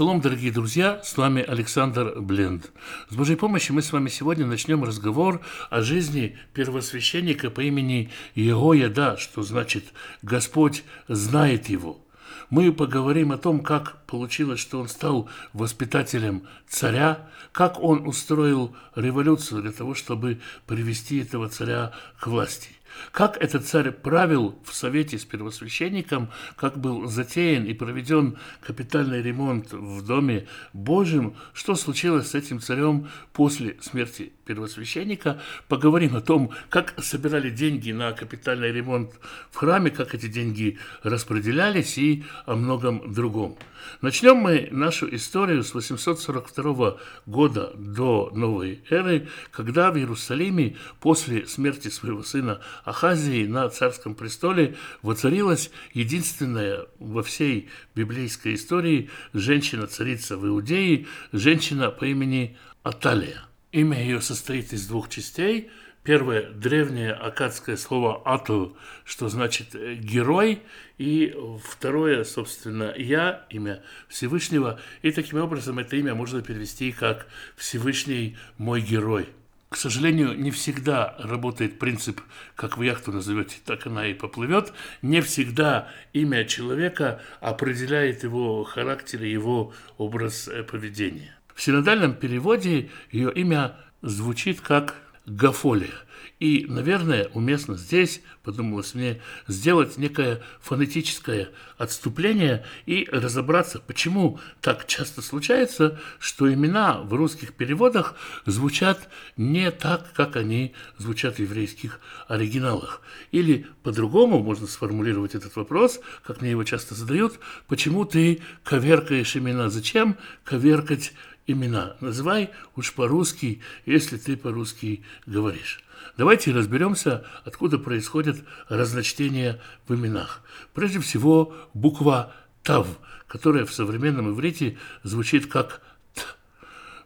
Шалом, дорогие друзья, с вами Александр Бленд. С Божьей помощью мы с вами сегодня начнем разговор о жизни первосвященника по имени Егояда, что значит «Господь знает его». Мы поговорим о том, как получилось, что он стал воспитателем царя, как он устроил революцию для того, чтобы привести этого царя к власти. Как этот царь правил в совете с первосвященником, как был затеян и проведен капитальный ремонт в Доме Божьем, что случилось с этим царем после смерти первосвященника, поговорим о том, как собирали деньги на капитальный ремонт в храме, как эти деньги распределялись и о многом другом. Начнем мы нашу историю с 842 года до новой эры, когда в Иерусалиме после смерти своего сына Ахазии на царском престоле воцарилась единственная во всей библейской истории женщина-царица в Иудее, женщина по имени Аталия. Имя ее состоит из двух частей. Первое – древнее акадское слово «ату», что значит э, «герой», и второе, собственно, «я», имя Всевышнего, и таким образом это имя можно перевести как «Всевышний мой герой». К сожалению, не всегда работает принцип, как вы яхту назовете, так она и поплывет. Не всегда имя человека определяет его характер и его образ э, поведения. В синодальном переводе ее имя звучит как Гафолия. И, наверное, уместно здесь, подумалось мне, сделать некое фонетическое отступление и разобраться, почему так часто случается, что имена в русских переводах звучат не так, как они звучат в еврейских оригиналах. Или по-другому можно сформулировать этот вопрос, как мне его часто задают, почему ты коверкаешь имена, зачем коверкать имена. Называй уж по-русски, если ты по-русски говоришь. Давайте разберемся, откуда происходит разночтение в именах. Прежде всего, буква «тав», которая в современном иврите звучит как «т».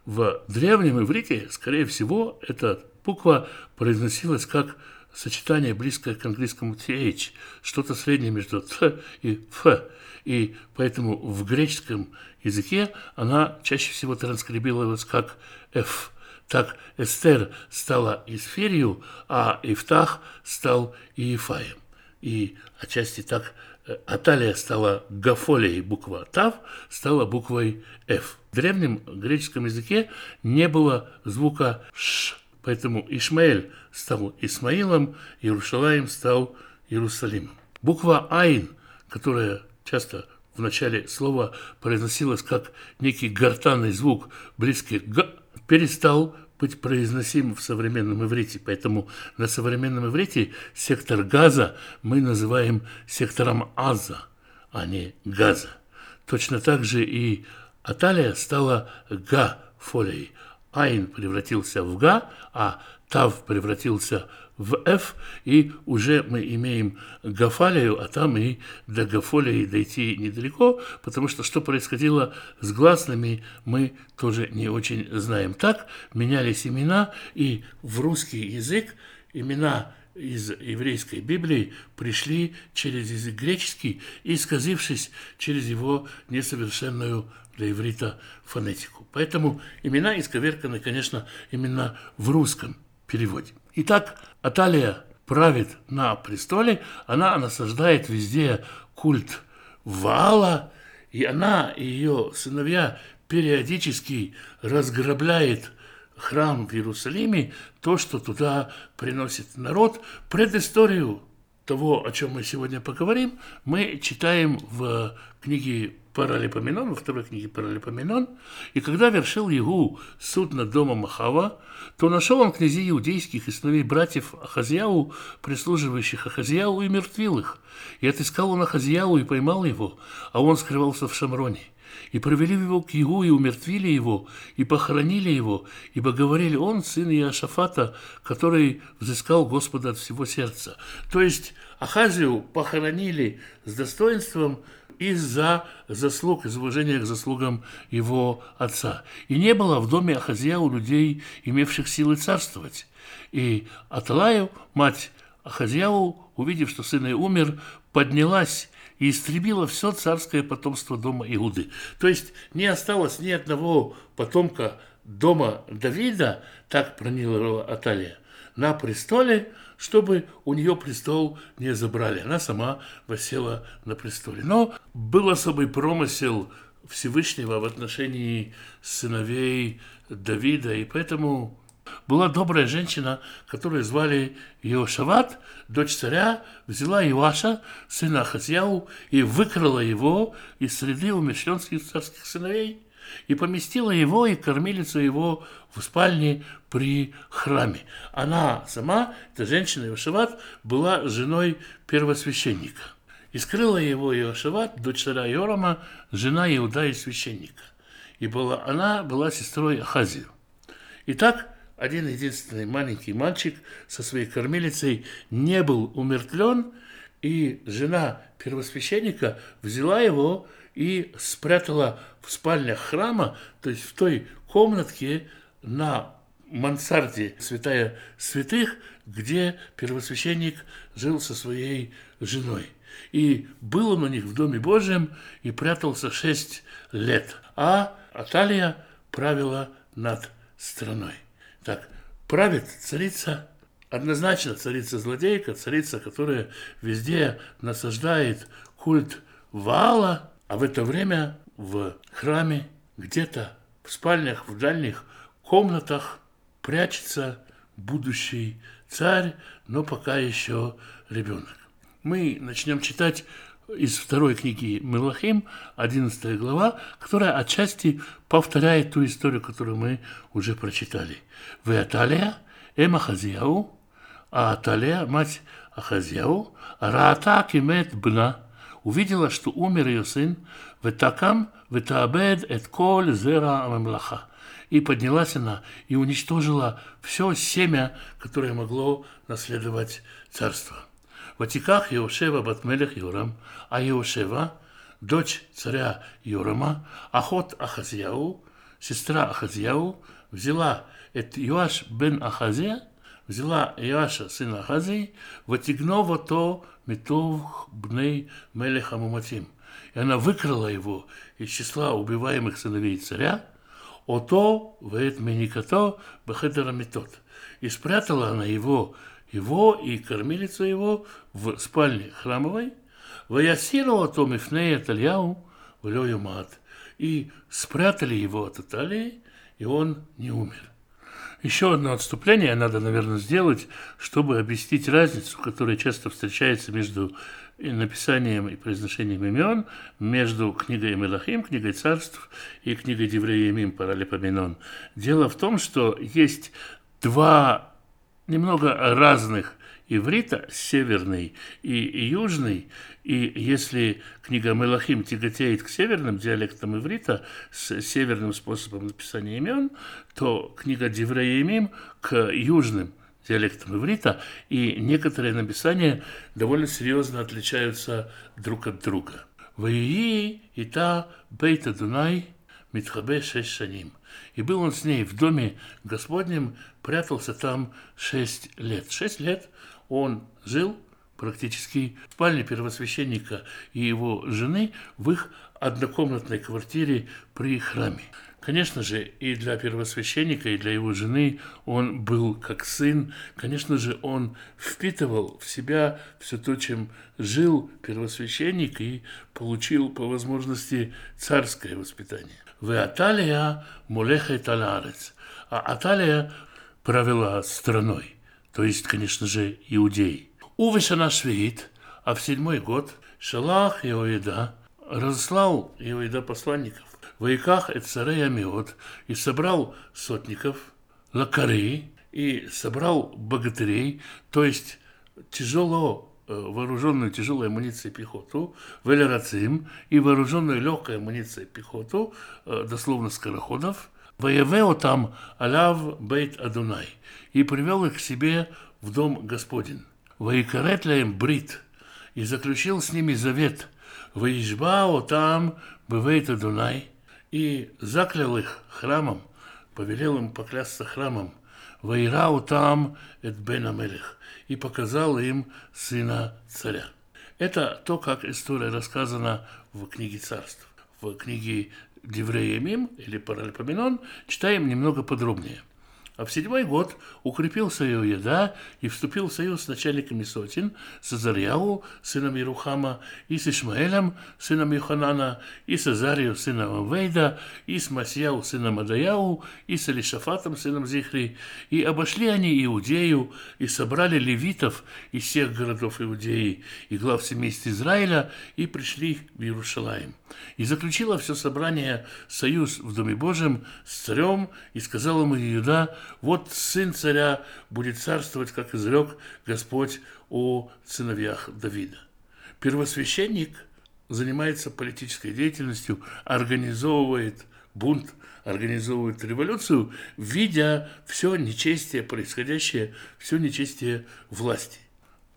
В древнем иврите, скорее всего, эта буква произносилась как сочетание, близкое к английскому th, что-то среднее между т и ф. И поэтому в греческом языке она чаще всего транскрибировалась как f. Так Эстер стала Исферию, а Ифтах стал Иефаем. И отчасти так э, Аталия стала Гафолией, буква Тав стала буквой F. В древнем греческом языке не было звука Ш, поэтому Ишмаэль стал Исмаилом, Иерушалаем стал Иерусалимом. Буква Айн, которая часто в начале слова произносилась как некий гортанный звук, близкий к «г», перестал быть произносим в современном иврите. Поэтому на современном иврите сектор газа мы называем сектором аза, а не газа. Точно так же и Аталия стала га-фолией. Айн превратился в га, а тав превратился в F, и уже мы имеем Гафалию, а там и до Гафолии дойти недалеко, потому что что происходило с гласными, мы тоже не очень знаем. Так менялись имена, и в русский язык имена из еврейской Библии пришли через язык греческий, исказившись через его несовершенную для иврита фонетику. Поэтому имена исковерканы, конечно, именно в русском переводе. Итак, Аталия правит на престоле, она насаждает везде культ Ваала, и она и ее сыновья периодически разграбляет храм в Иерусалиме, то, что туда приносит народ. Предысторию того, о чем мы сегодня поговорим, мы читаем в книге Паралипоменон, во второй книге Паралипоменон. И когда вершил Егу суд над домом Ахава, то нашел он князей иудейских и сыновей братьев Ахазьяу, прислуживающих Ахазьяу, и мертвил их. И отыскал он Ахазьяу и поймал его, а он скрывался в Шамроне. И провели его к Егу, и умертвили его, и похоронили его, ибо говорили, он сын Иошафата, который взыскал Господа от всего сердца. То есть Ахазию похоронили с достоинством, из-за заслуг, из уважения к заслугам его отца. И не было в доме Ахазия у людей, имевших силы царствовать. И Аталаю, мать Ахазьяу, увидев, что сын ее умер, поднялась и истребила все царское потомство дома Иуды. То есть не осталось ни одного потомка дома Давида, так пронила Аталия, на престоле, чтобы у нее престол не забрали. Она сама восела на престоле. Но был особый промысел Всевышнего в отношении сыновей Давида, и поэтому была добрая женщина, которую звали Иошават, дочь царя, взяла Иоаша, сына Хазьяу, и выкрала его из среды умерщенских царских сыновей и поместила его и кормилицу его в спальне при храме. Она сама, эта женщина Иошават, была женой первосвященника. И скрыла его Иошават, дочь царя Йорома, жена Иуда и священника. И была, она была сестрой Ахазию. Итак, один единственный маленький мальчик со своей кормилицей не был умертвлен, и жена первосвященника взяла его и спрятала в спальнях храма, то есть в той комнатке на мансарде святая святых, где первосвященник жил со своей женой. И был он у них в Доме Божьем и прятался шесть лет. А Аталия правила над страной. Так, правит царица, однозначно царица-злодейка, царица, которая везде насаждает культ Ваала, а в это время в храме где-то в спальнях, в дальних комнатах прячется будущий царь, но пока еще ребенок. Мы начнем читать из второй книги Мелахим, 11 глава, которая отчасти повторяет ту историю, которую мы уже прочитали. Вы Аталия, Эма Хазияу, а Аталия, мать Ахазияу, Раата Кимет Бна, увидела, что умер ее сын, Ветакам, Ветаабед, Эт Коль, Зера Амамлаха. И поднялась она и уничтожила все семя, которое могло наследовать царство. Ватиках Иошева Батмелех Юрам, а Иошева, дочь царя Юрама, Ахот Ахазьяу, сестра Ахазьяу, взяла это Иоаш бен Ахазе, взяла Иоаша, сына Ахази, ватигнова то метов бней мелеха муматим. И она выкрала его из числа убиваемых сыновей царя, ото веет миникато бахедера метод. И спрятала она его его и кормилицу его в спальне храмовой, Ваясирова то мифнея Тальяу в мат. И спрятали его от Италии, и он не умер. Еще одно отступление надо, наверное, сделать, чтобы объяснить разницу, которая часто встречается между написанием и произношением имен, между книгой Мелахим, книгой царств и книгой Девреемим Паралипоменон. Дело в том, что есть два немного разных иврита, северный и южный, и если книга Мелахим тяготеет к северным диалектам иврита с северным способом написания имен, то книга Диврея к южным диалектам иврита, и некоторые написания довольно серьезно отличаются друг от друга. Ваии и та бейта Дунай Митхабе шесть шаним. И был он с ней в доме Господнем, прятался там шесть лет. Шесть лет он жил практически в спальне первосвященника и его жены в их однокомнатной квартире при храме. Конечно же, и для первосвященника, и для его жены он был как сын. Конечно же, он впитывал в себя все то, чем жил первосвященник, и получил по возможности царское воспитание. Аталия молехет аларец. А Аталия правила страной, то есть, конечно же, иудеи. Увешана швеит, а в седьмой год Шалах Иоида разослал Иоида посланников в Иках и царей Амиот и собрал сотников, лакары и собрал богатырей, то есть тяжело вооруженную тяжелой амуницией пехоту, велерацим и вооруженную легкой амуницией пехоту, э, дословно скороходов, воевео там аляв бейт Адунай, и привел их к себе в дом Господень. Воикарет им брит, и заключил с ними завет, воижбао там бывает Адунай, и заклял их храмом, повелел им поклясться храмом, Вайрау там эт бен Амелех, и показал им сына царя. Это то, как история рассказана в книге царств. В книге Деврея Мим или Паралипоменон читаем немного подробнее – а в седьмой год укрепился Иоеда и вступил в союз с начальниками сотен, с Азарьяу, сыном Ерухама, и с Ишмаэлем, сыном Юханана, и с Азарию, сыном Авейда, и с Масьяу, сыном Адаяу, и с Элишафатом, сыном Зихри. И обошли они Иудею, и собрали левитов из всех городов Иудеи, и глав семейств Израиля, и пришли в Иерушалаим. И заключила все собрание союз в Доме Божьем с царем, и сказал ему Иуда, вот сын царя будет царствовать, как изрек Господь о сыновьях Давида. Первосвященник занимается политической деятельностью, организовывает бунт, организовывает революцию, видя все нечестие происходящее, все нечестие власти.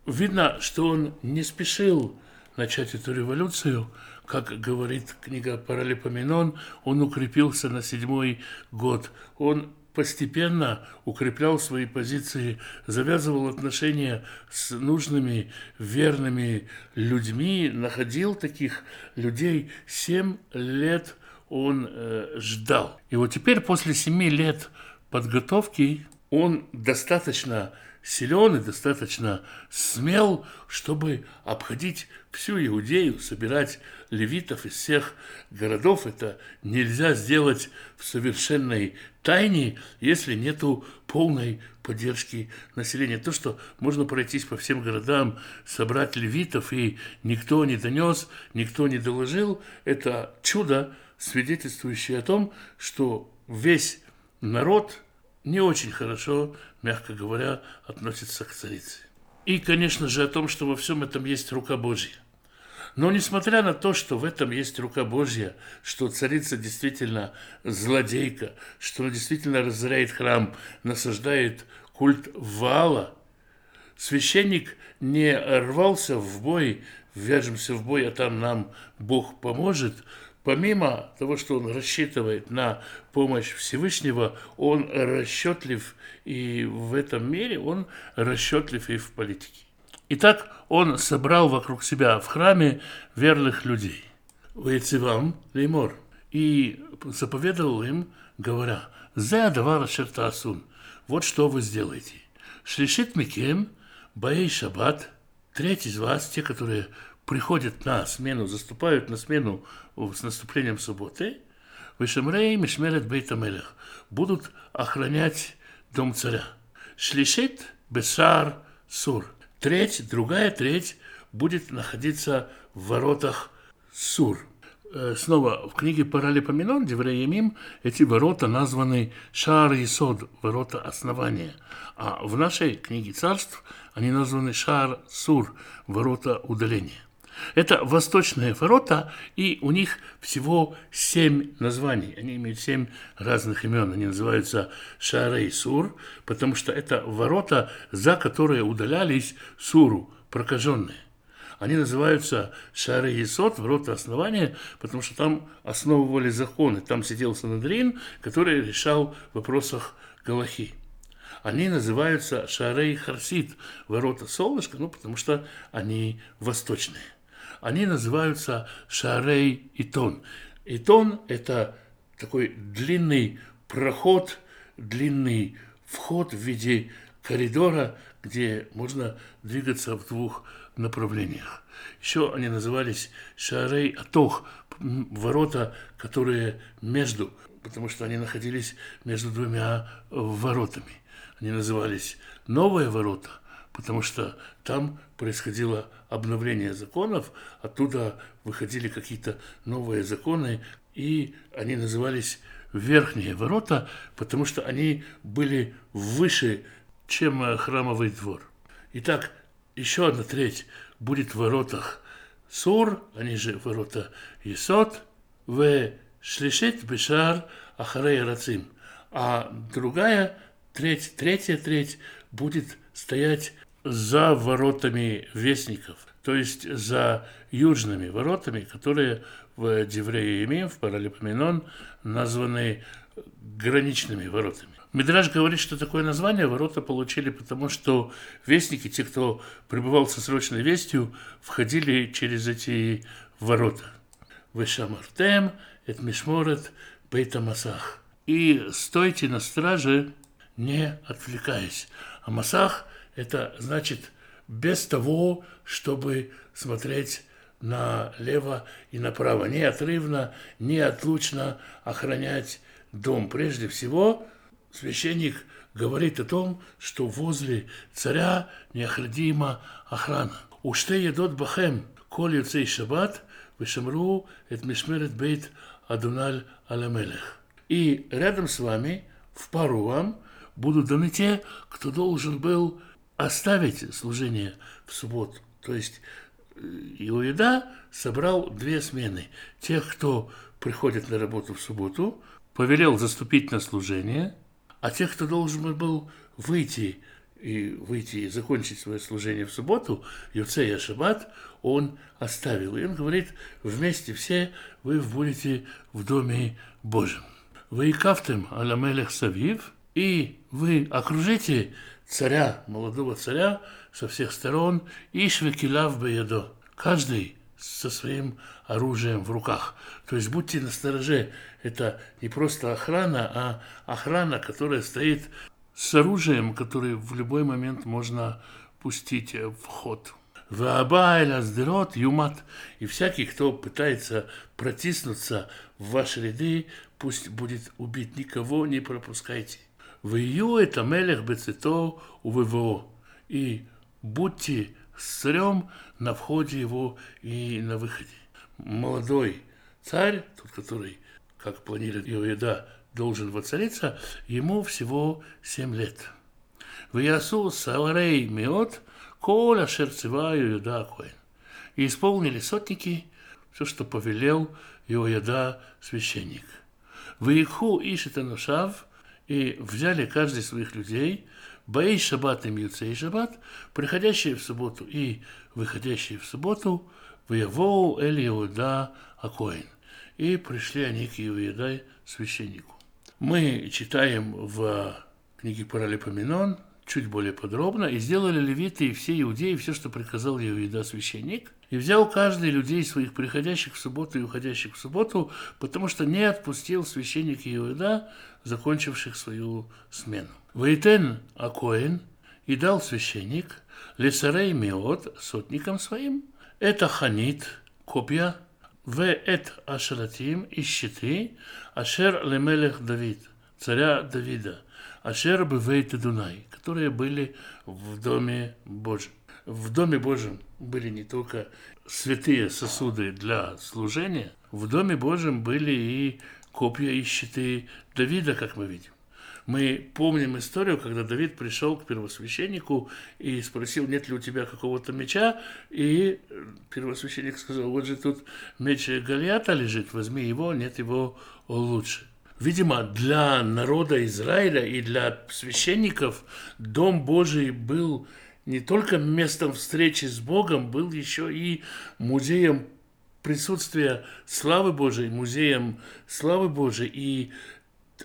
Видно, что он не спешил начать эту революцию, как говорит книга Паралипоменон, он укрепился на седьмой год. Он постепенно укреплял свои позиции, завязывал отношения с нужными, верными людьми, находил таких людей. Семь лет он э, ждал. И вот теперь, после семи лет подготовки, он достаточно силен и достаточно смел, чтобы обходить всю Иудею, собирать левитов из всех городов. Это нельзя сделать в совершенной тайне, если нету полной поддержки населения. То, что можно пройтись по всем городам, собрать левитов, и никто не донес, никто не доложил, это чудо, свидетельствующее о том, что весь народ не очень хорошо, мягко говоря, относится к царице. И, конечно же, о том, что во всем этом есть рука Божья. Но несмотря на то, что в этом есть рука Божья, что царица действительно злодейка, что она действительно разоряет храм, насаждает культ Ваала, священник не рвался в бой, вяжемся в бой, а там нам Бог поможет. Помимо того, что он рассчитывает на помощь Всевышнего, он расчетлив и в этом мире, он расчетлив и в политике. Итак, он собрал вокруг себя в храме верных людей. Вейцевам леймор. И заповедовал им, говоря, «Зе давара шертасун». Вот что вы сделаете. Шлишит микем, баей шаббат, третий из вас, те, которые приходят на смену, заступают на смену с наступлением субботы, Вишемрей Мишмерет Бейтамелех будут охранять дом царя. Шлишит Бесар Сур – треть, другая треть будет находиться в воротах Сур. Э, снова в книге Паралипоменон, Девреемим, эти ворота названы Шар и Сод, ворота основания. А в нашей книге царств они названы Шар Сур, ворота удаления. Это восточные ворота, и у них всего семь названий. Они имеют семь разных имен. Они называются Шарей Сур, потому что это ворота, за которые удалялись Суру, прокаженные. Они называются Шары и Сот, ворота основания, потому что там основывали законы. Там сидел Санадрин, который решал в вопросах Галахи. Они называются Шарей Харсит, ворота солнышка, ну, потому что они восточные они называются Шарей Итон. Итон – это такой длинный проход, длинный вход в виде коридора, где можно двигаться в двух направлениях. Еще они назывались Шарей Атох, ворота, которые между, потому что они находились между двумя воротами. Они назывались Новые ворота, потому что там происходило обновление законов, оттуда выходили какие-то новые законы, и они назывались верхние ворота, потому что они были выше, чем э, храмовый двор. Итак, еще одна треть будет в воротах Сур, они же ворота Исот, в Шлишит Бешар Ахарей Рацим. А другая треть, третья треть будет стоять за воротами вестников, то есть за южными воротами, которые в Девреемим, в Паралипоменон, названы граничными воротами. Мидраж говорит, что такое название ворота получили, потому что вестники, те, кто пребывал со срочной вестью, входили через эти ворота. Вешамартем, это мишморет, бейтамасах. И стойте на страже, не отвлекаясь. А масах – это значит без того, чтобы смотреть налево и направо, неотрывно, неотлучно охранять дом. Прежде всего, священник говорит о том, что возле царя неохрадима охрана. Уште едот бахем, кол юцей шаббат, вешамру эт мишмерет бейт адуналь аламелех. И рядом с вами, в пару вам, будут даны те, кто должен был оставить служение в субботу. То есть э, Иоида собрал две смены. Тех, кто приходит на работу в субботу, повелел заступить на служение, а тех, кто должен был выйти и выйти и закончить свое служение в субботу, Юцея Шаббат, он оставил. И он говорит, вместе все вы будете в Доме Божьем. Вы кафтем аламелех савив, и вы окружите царя, молодого царя со всех сторон, и швекилав беядо. Каждый со своим оружием в руках. То есть будьте настороже. Это не просто охрана, а охрана, которая стоит с оружием, который в любой момент можно пустить в ход. Ваабайля сдерот юмат. И всякий, кто пытается протиснуться в ваши ряды, пусть будет убит. Никого не пропускайте. Вию это мелех бецито увво. И будьте с на входе его и на выходе. Молодой царь, тот, который, как планирует Иоеда, должен воцариться, ему всего семь лет. В Ясу Саварей Меот, Коля Шерцеваю Юда Коэн. И исполнили сотники все, что повелел Иоеда священник. В Иху Ишитанушав и взяли каждый своих людей, Баи шаббат и Мьюцей шаббат, приходящие в субботу и выходящие в субботу, Ваявоу Эль Иуда Акоин. И пришли они к Иуедай священнику. Мы читаем в книге Паралипоменон чуть более подробно, и сделали левиты и все иудеи все, что приказал Иуида священник, и взял каждый людей своих приходящих в субботу и уходящих в субботу, потому что не отпустил священник Иуида, закончивших свою смену. Вейтен Акоин и дал священник Лесарей Меот сотникам своим, это ханит, копья, в эт ашратим и щиты, ашер лемелех Давид, царя Давида, ашер бевейт Дунай, которые были в Доме Божьем. В Доме Божьем были не только святые сосуды для служения, в Доме Божьем были и копья и щиты Давида, как мы видим. Мы помним историю, когда Давид пришел к первосвященнику и спросил, нет ли у тебя какого-то меча, и первосвященник сказал, вот же тут меч Галиата лежит, возьми его, нет его лучше. Видимо, для народа Израиля и для священников Дом Божий был не только местом встречи с Богом, был еще и музеем присутствия славы Божией, музеем славы Божией и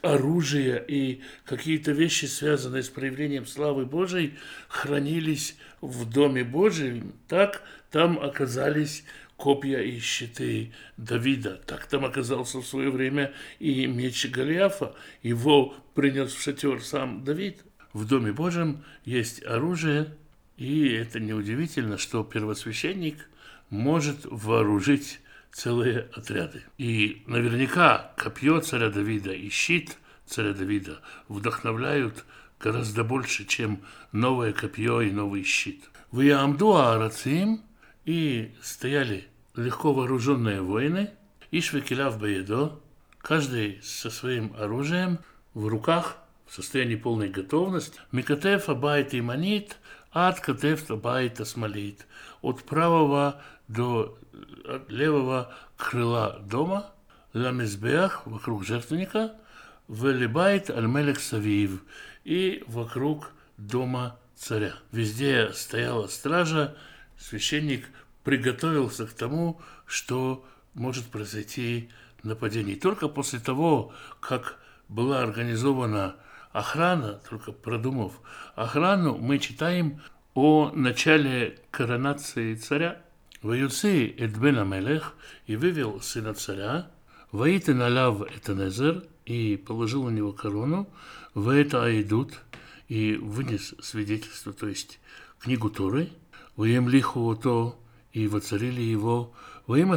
оружие и какие-то вещи, связанные с проявлением славы Божией, хранились в Доме Божьем, так там оказались копья и щиты Давида. Так там оказался в свое время и меч Голиафа. Его принес в шатер сам Давид. В Доме Божьем есть оружие, и это неудивительно, что первосвященник может вооружить целые отряды. И наверняка копье царя Давида и щит царя Давида вдохновляют гораздо больше, чем новое копье и новый щит. В Яамду Арацим и стояли легко вооруженные воины, Ишвекилав Баедо, каждый со своим оружием в руках, в состоянии полной готовности, Микатеф Абайт и Манит, Ад Катеф Абайт Асмалит, от правого до левого крыла дома, Ламизбех, вокруг жертвенника, Велибайт Альмелек Савиев и вокруг дома царя. Везде стояла стража, священник приготовился к тому, что может произойти нападение. И только после того, как была организована Охрана, только продумав охрану, мы читаем о начале коронации царя. «Воюци Эдбена Мелех и вывел сына царя, воитен аляв Этанезер и положил на него корону, в это айдут и вынес свидетельство, то есть книгу Торы, воем лиху то и воцарили его, воем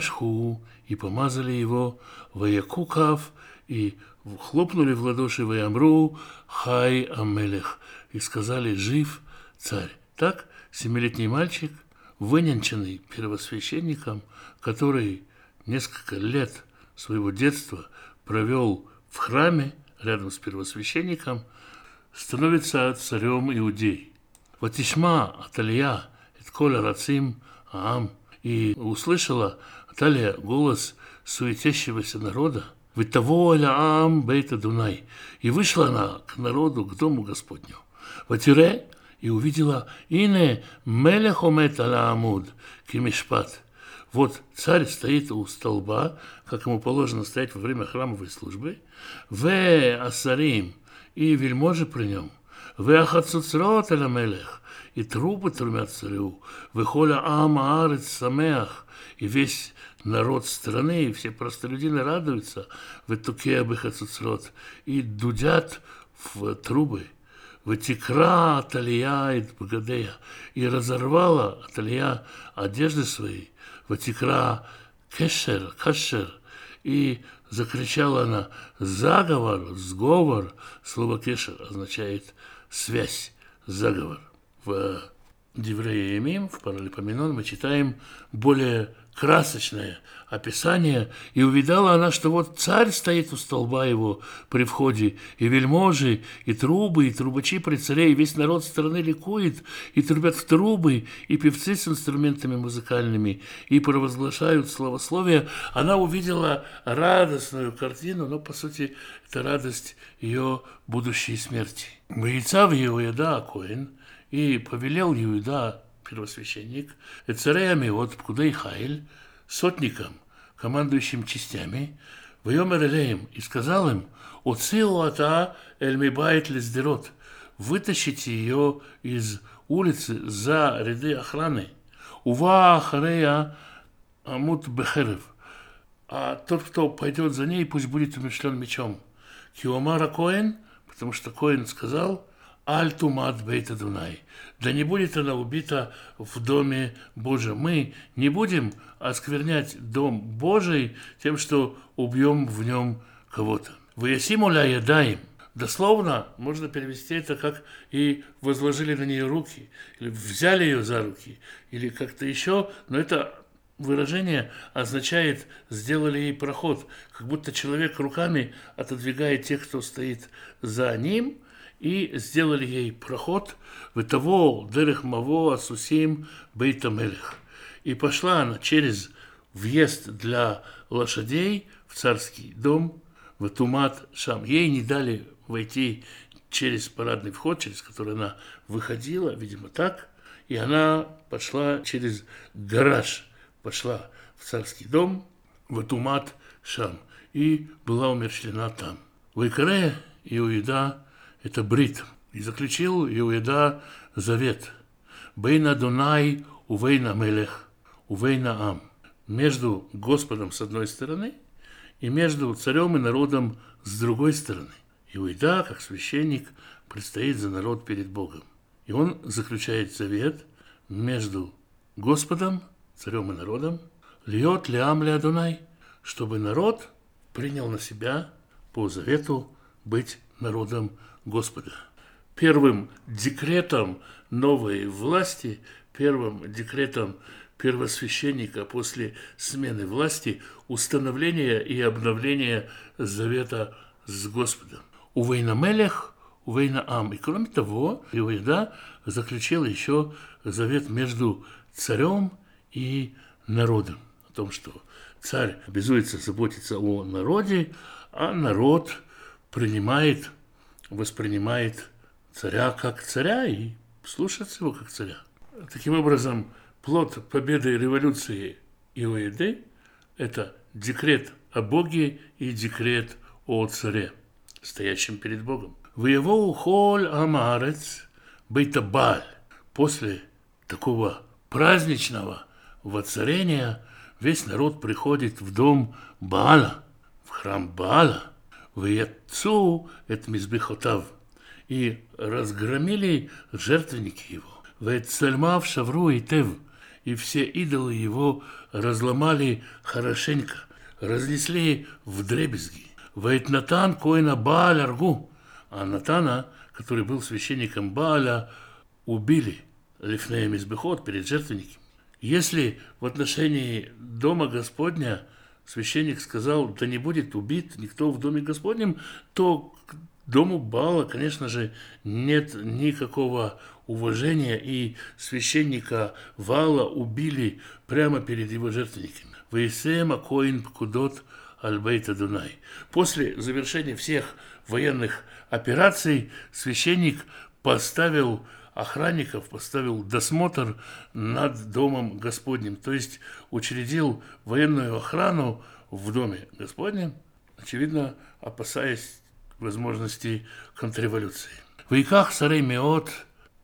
и помазали его, воякукав, кав и хлопнули в ладоши воямру, хай амелех, и сказали, жив царь. Так семилетний мальчик, выненченный первосвященником, который несколько лет своего детства провел в храме рядом с первосвященником, становится царем иудей. Ватишма Аталия, Этколя Рацим, Аам, и услышала Аталия голос суетящегося народа, «Витаволя Аам Бейта Дунай», и вышла она к народу, к дому Господню. Ватире, и увидела «Ине мелехомет аля амуд кимишпат». Вот царь стоит у столба, как ему положено стоять во время храмовой службы. В асарим и вельможи при нем. В ахацуцрот мелех и трубы трумят царю. Выхоля ама арец самеах и весь народ страны, и все простолюдины радуются в туке абыхацуцрот и дудят в трубы. Вытекра Аталия и Багадея, и разорвала Аталия одежды свои, вытекра Кешер, Кашер, и закричала она заговор, сговор. Слово кешер означает связь, заговор. В Деврея Емим, в Паралипоменон мы читаем более красочное описание, и увидала она, что вот царь стоит у столба его при входе, и вельможи, и трубы, и трубачи при царе, и весь народ страны ликует, и трубят в трубы, и певцы с инструментами музыкальными, и провозглашают словословие. Она увидела радостную картину, но, по сути, это радость ее будущей смерти. Боится в Иоеда Коин, и повелел Иуда первосвященник, царями от Пкудей Хайль, сотникам, командующим частями, Вайомер Элеем, и сказал им, «Оцилу ата эль мибайт лездерот, вытащите ее из улицы за ряды охраны. Ува харея амут бехерев, а тот, кто пойдет за ней, пусть будет умешлен мечом. Киомара Коэн, потому что Коэн сказал, Альтумат Бейта Дунай. Да не будет она убита в доме Божьем. Мы не будем осквернять дом Божий тем, что убьем в нем кого-то. Выясиму ля ядаем. Дословно можно перевести это как и возложили на нее руки, или взяли ее за руки, или как-то еще, но это выражение означает «сделали ей проход», как будто человек руками отодвигает тех, кто стоит за ним – и сделали ей проход в того дерех маво асусим бейта мелех. И пошла она через въезд для лошадей в царский дом, в Тумат Шам. Ей не дали войти через парадный вход, через который она выходила, видимо, так, и она пошла через гараж, пошла в царский дом, в Тумат Шам, и была умерщвлена там. В Икаре Иуида это брит. И заключил Иуида завет. Бейна Дунай увейна мелех, увейна ам. Между Господом с одной стороны и между царем и народом с другой стороны. Иуида, как священник, предстоит за народ перед Богом. И он заключает завет между Господом, царем и народом, льет лиам ли Адунай, чтобы народ принял на себя по завету быть народом Господа. Первым декретом новой власти, первым декретом первосвященника после смены власти установление и обновление завета с Господом. У Вейнамелех, у Вейнаам. И кроме того, Иоида заключил еще завет между царем и народом. О том, что царь обязуется заботиться о народе, а народ принимает воспринимает царя как царя и слушается его как царя. Таким образом, плод победы революции Иоиды – это декрет о Боге и декрет о царе, стоящем перед Богом. Воевал холь амарец бейтабаль. После такого праздничного воцарения весь народ приходит в дом Баала, в храм Баала, в Яцу, это Мизбехотав, и разгромили жертвенники его. Вецальмав Шавру и Тев, и все идолы его разломали хорошенько, разнесли в дребезги. Вейтнатан Коина Бааль Аргу, а Натана, который был священником Бааля, убили Лифнеем Избехот перед жертвенником. Если в отношении Дома Господня священник сказал, да не будет убит никто в Доме Господнем, то к Дому Бала, конечно же, нет никакого уважения, и священника Вала убили прямо перед его жертвенниками. Вейсема Коин Пкудот Альбейта Дунай. После завершения всех военных операций священник поставил охранников, поставил досмотр над Домом Господним, то есть учредил военную охрану в Доме Господнем, очевидно, опасаясь возможности контрреволюции. В Иках царей Меот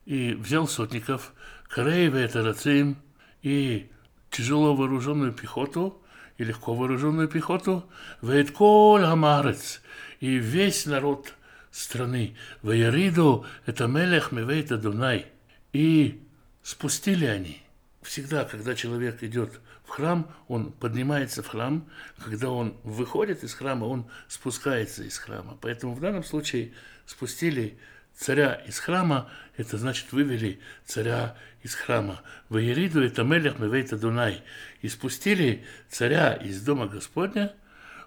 и взял сотников, Кареева Тарацим и тяжело вооруженную пехоту и легко вооруженную пехоту, Вейтколь Амарец и весь народ – страны. Ваяриду – это Мелех Мевейта Дунай. И спустили они. Всегда, когда человек идет в храм, он поднимается в храм. Когда он выходит из храма, он спускается из храма. Поэтому в данном случае спустили царя из храма, это значит вывели царя из храма. Ваериду это Мелех Мевейта Дунай. И спустили царя из дома Господня,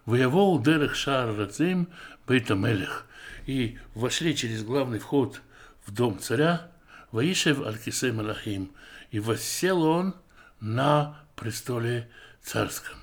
Воевол Дерех Шар Рацим Бейта Мелех – и вошли через главный вход в дом царя, Ваишев Алькисе Малахим, и воссел он на престоле царском.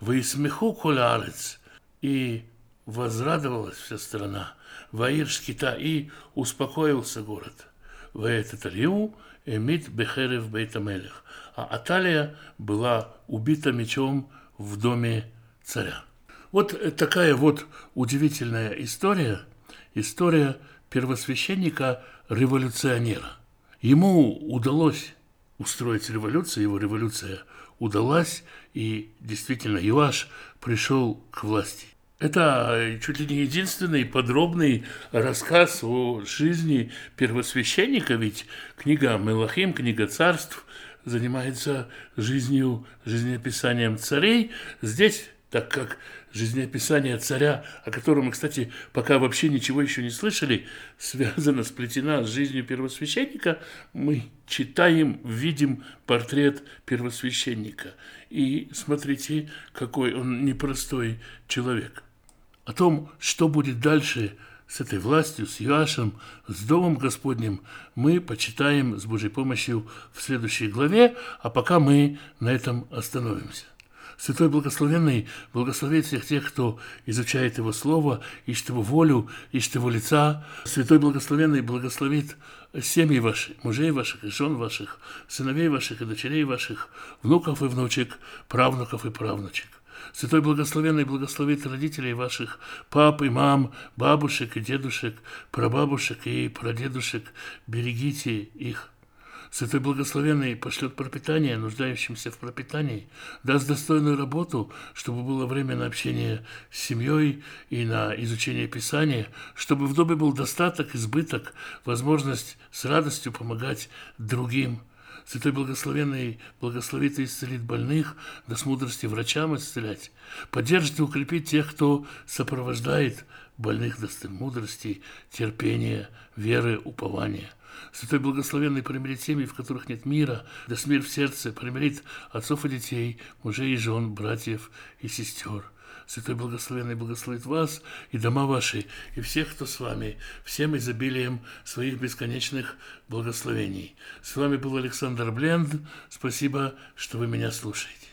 Воисмеху колярец, и возрадовалась вся страна, Ваир Шкита, и успокоился город. Ваэтаталью эмит бехерев бейтамелех. А Аталия была убита мечом в доме царя. Вот такая вот удивительная история – история первосвященника-революционера. Ему удалось устроить революцию, его революция удалась, и действительно Иоаш пришел к власти. Это чуть ли не единственный подробный рассказ о жизни первосвященника, ведь книга Мелахим, книга царств, занимается жизнью, жизнеописанием царей. Здесь так как жизнеописание царя, о котором мы, кстати, пока вообще ничего еще не слышали, связано, сплетена с жизнью первосвященника, мы читаем, видим портрет первосвященника. И смотрите, какой он непростой человек. О том, что будет дальше с этой властью, с Юашем, с Домом Господним, мы почитаем с Божьей помощью в следующей главе, а пока мы на этом остановимся. Святой Благословенный благословит всех тех, кто изучает Его Слово, ищет Его волю, ищет Его лица. Святой Благословенный благословит семьи ваши, мужей ваших жен ваших, сыновей ваших и дочерей ваших, внуков и внучек, правнуков и правнучек. Святой Благословенный благословит родителей ваших, пап и мам, бабушек и дедушек, прабабушек и прадедушек. Берегите их. Святой Благословенный пошлет пропитание нуждающимся в пропитании, даст достойную работу, чтобы было время на общение с семьей и на изучение Писания, чтобы в доме был достаток, избыток, возможность с радостью помогать другим. Святой Благословенный благословит и исцелит больных, да с мудрости врачам исцелять, поддержит и укрепит тех, кто сопровождает больных, даст им мудрости, терпения, веры, упования. Святой Благословенный примирит семьи, в которых нет мира, да смир в сердце, примирит отцов и детей, мужей и жен, братьев и сестер. Святой Благословенный благословит вас и дома ваши, и всех, кто с вами, всем изобилием своих бесконечных благословений. С вами был Александр Бленд. Спасибо, что вы меня слушаете.